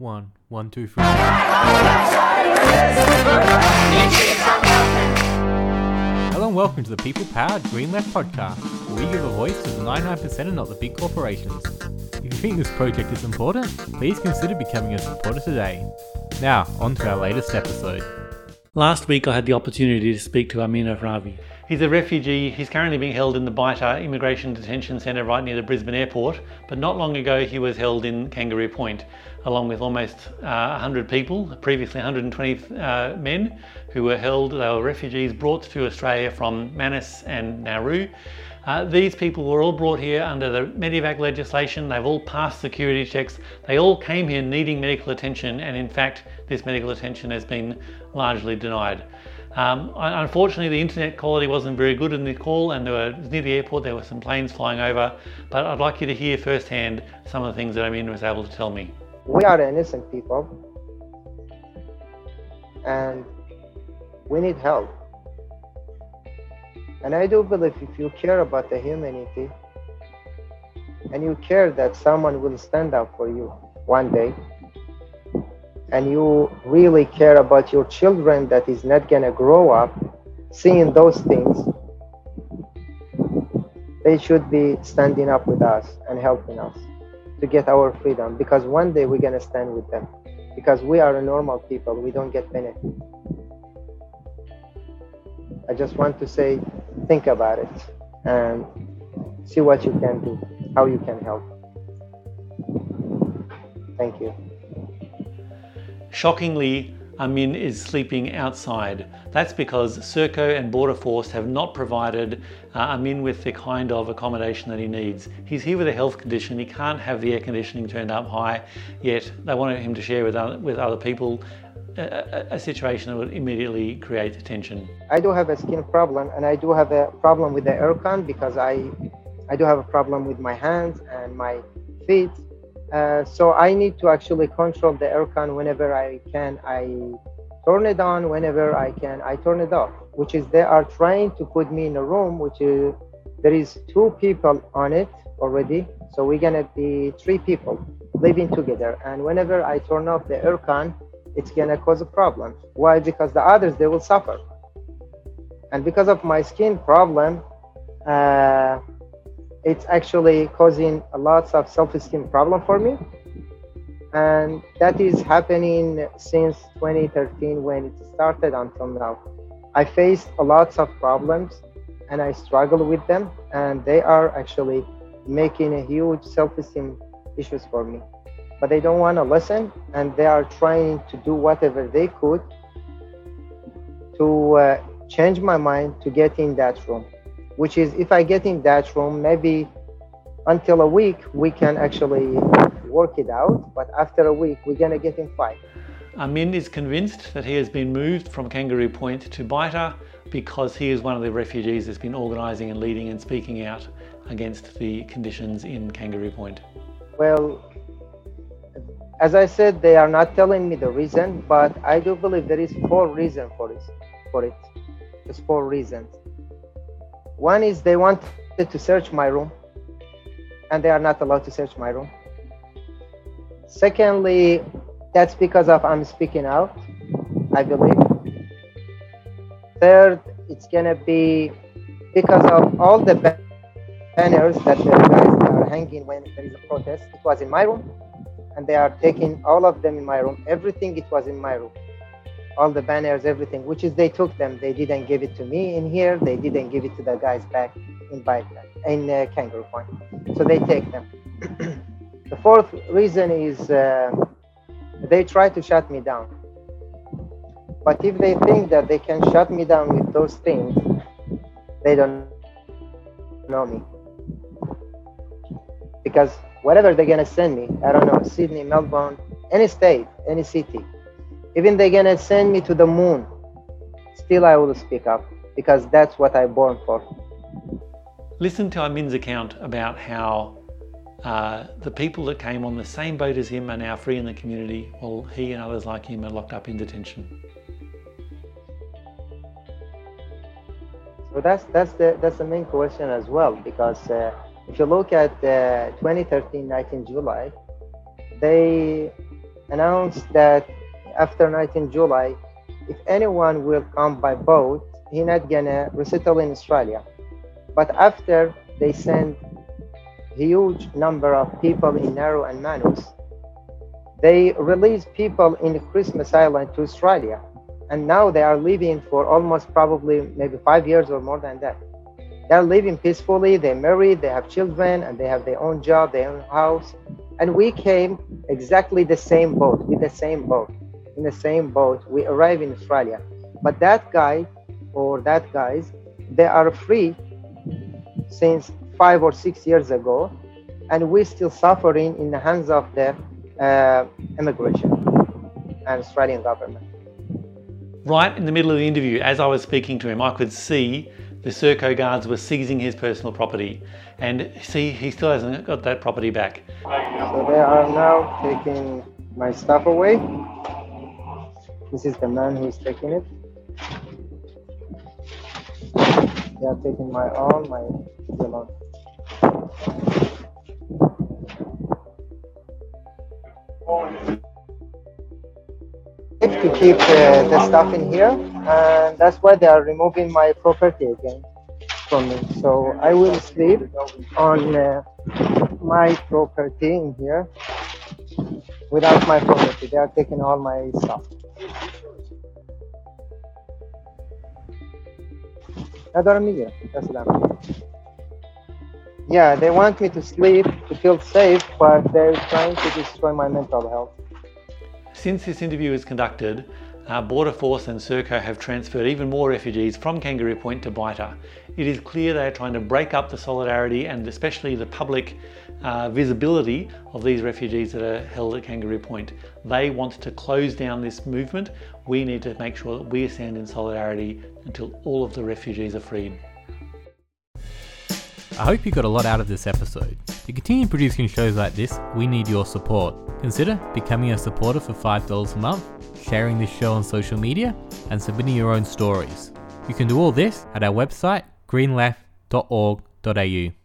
One, one, two, three. Hello and welcome to the People Powered Green Left podcast, where we give a voice to the 99% and not the big corporations. If you think this project is important, please consider becoming a supporter today. Now, on to our latest episode. Last week, I had the opportunity to speak to Amina Afravi. He's a refugee. He's currently being held in the BITA Immigration Detention Centre right near the Brisbane airport. But not long ago, he was held in Kangaroo Point, along with almost uh, 100 people, previously 120 uh, men, who were held. They were refugees brought to Australia from Manus and Nauru. Uh, these people were all brought here under the Medevac legislation. They've all passed security checks. They all came here needing medical attention, and in fact, this medical attention has been largely denied. Um, unfortunately, the internet quality wasn't very good in the call, and there were, near the airport there were some planes flying over. But I'd like you to hear firsthand some of the things that Amin was able to tell me. We are innocent people, and we need help. And I do believe if you care about the humanity, and you care that someone will stand up for you one day, and you really care about your children that is not going to grow up seeing those things they should be standing up with us and helping us to get our freedom because one day we're going to stand with them. Because we are normal people we don't get benefit. I just want to say think about it and see what you can do how you can help. Thank you Shockingly, Amin is sleeping outside. That's because Serco and Border Force have not provided uh, Amin with the kind of accommodation that he needs. He's here with a health condition, he can't have the air conditioning turned up high, yet they wanted him to share with other, with other people a, a, situation that would immediately create tension. I do have a skin problem and I do have a problem with the aircon because I, I do have a problem with my hands and my feet uh, so I need to actually control the aircon whenever I can. I turn it on whenever I can. I turn it off, which is they are trying to put me in a room, which is there is two people on it already. So we're gonna be three people living together. And whenever I turn off the aircon, it's gonna cause a problem. Why? Because the others they will suffer. And because of my skin problem, uh, it's actually causing a lots of self-esteem problem for me. And that is happening since 2013 when it started until now. I faced a lots of problems and i struggle with them and they are actually making a huge self-esteem issues for me. But they don't want to listen and they are trying to do whatever they could to uh, change my mind to get in that room which is if I get in that room, maybe until a week we can actually work it out. But after a week, we're gonna get in fight. Amin is convinced that he has been moved from Kangaroo Point to BITA because he is one of the refugees that's been organising and leading and speaking out against the conditions in Kangaroo Point. Well, as I said, they are not telling me the reason, but I do believe there is four reasons for it. For it, there's four reasons. One is they wanted to search my room, and they are not allowed to search my room. Secondly, that's because of I'm speaking out, I believe. Third, it's gonna be because of all the banners that the guys are hanging when there is a protest. It was in my room, and they are taking all of them in my room. Everything it was in my room all the banners, everything, which is they took them. They didn't give it to me in here. They didn't give it to the guys back in bike in uh, Kangaroo Point. So they take them. the fourth reason is uh, they try to shut me down. But if they think that they can shut me down with those things, they don't know me. Because whatever they're gonna send me, I don't know, Sydney, Melbourne, any state, any city, even they're gonna send me to the moon, still I will speak up because that's what I'm born for. Listen to Amin's account about how uh, the people that came on the same boat as him are now free in the community, while he and others like him are locked up in detention. So that's that's the that's the main question as well because uh, if you look at uh, 2013, 19 July, they announced that after 19 July, if anyone will come by boat, he not gonna resettle in Australia. But after they send huge number of people in Nauru and Manus, they release people in Christmas Island to Australia. And now they are living for almost probably maybe five years or more than that. They're living peacefully, they're married, they have children, and they have their own job, their own house. And we came exactly the same boat, with the same boat, in the same boat. We arrive in Australia. But that guy or that guys, they are free since five or six years ago, and we're still suffering in the hands of the uh, immigration and Australian government. Right in the middle of the interview, as I was speaking to him, I could see the Serco guards were seizing his personal property. And see, he still hasn't got that property back. So they are now taking my stuff away. This is the man who is taking it. They are taking my all my belongings. to keep uh, the stuff in here and that's why they are removing my property again from me so i will sleep on uh, my property in here without my property they are taking all my stuff Yeah, they want me to sleep to feel safe, but they're trying to destroy my mental health. Since this interview is conducted, uh, Border Force and Serco have transferred even more refugees from Kangaroo Point to BITA. It is clear they are trying to break up the solidarity and especially the public uh, visibility of these refugees that are held at Kangaroo Point. They want to close down this movement. We need to make sure that we stand in solidarity until all of the refugees are freed. I hope you got a lot out of this episode. To continue producing shows like this, we need your support. Consider becoming a supporter for $5 a month, sharing this show on social media, and submitting your own stories. You can do all this at our website, greenleft.org.au.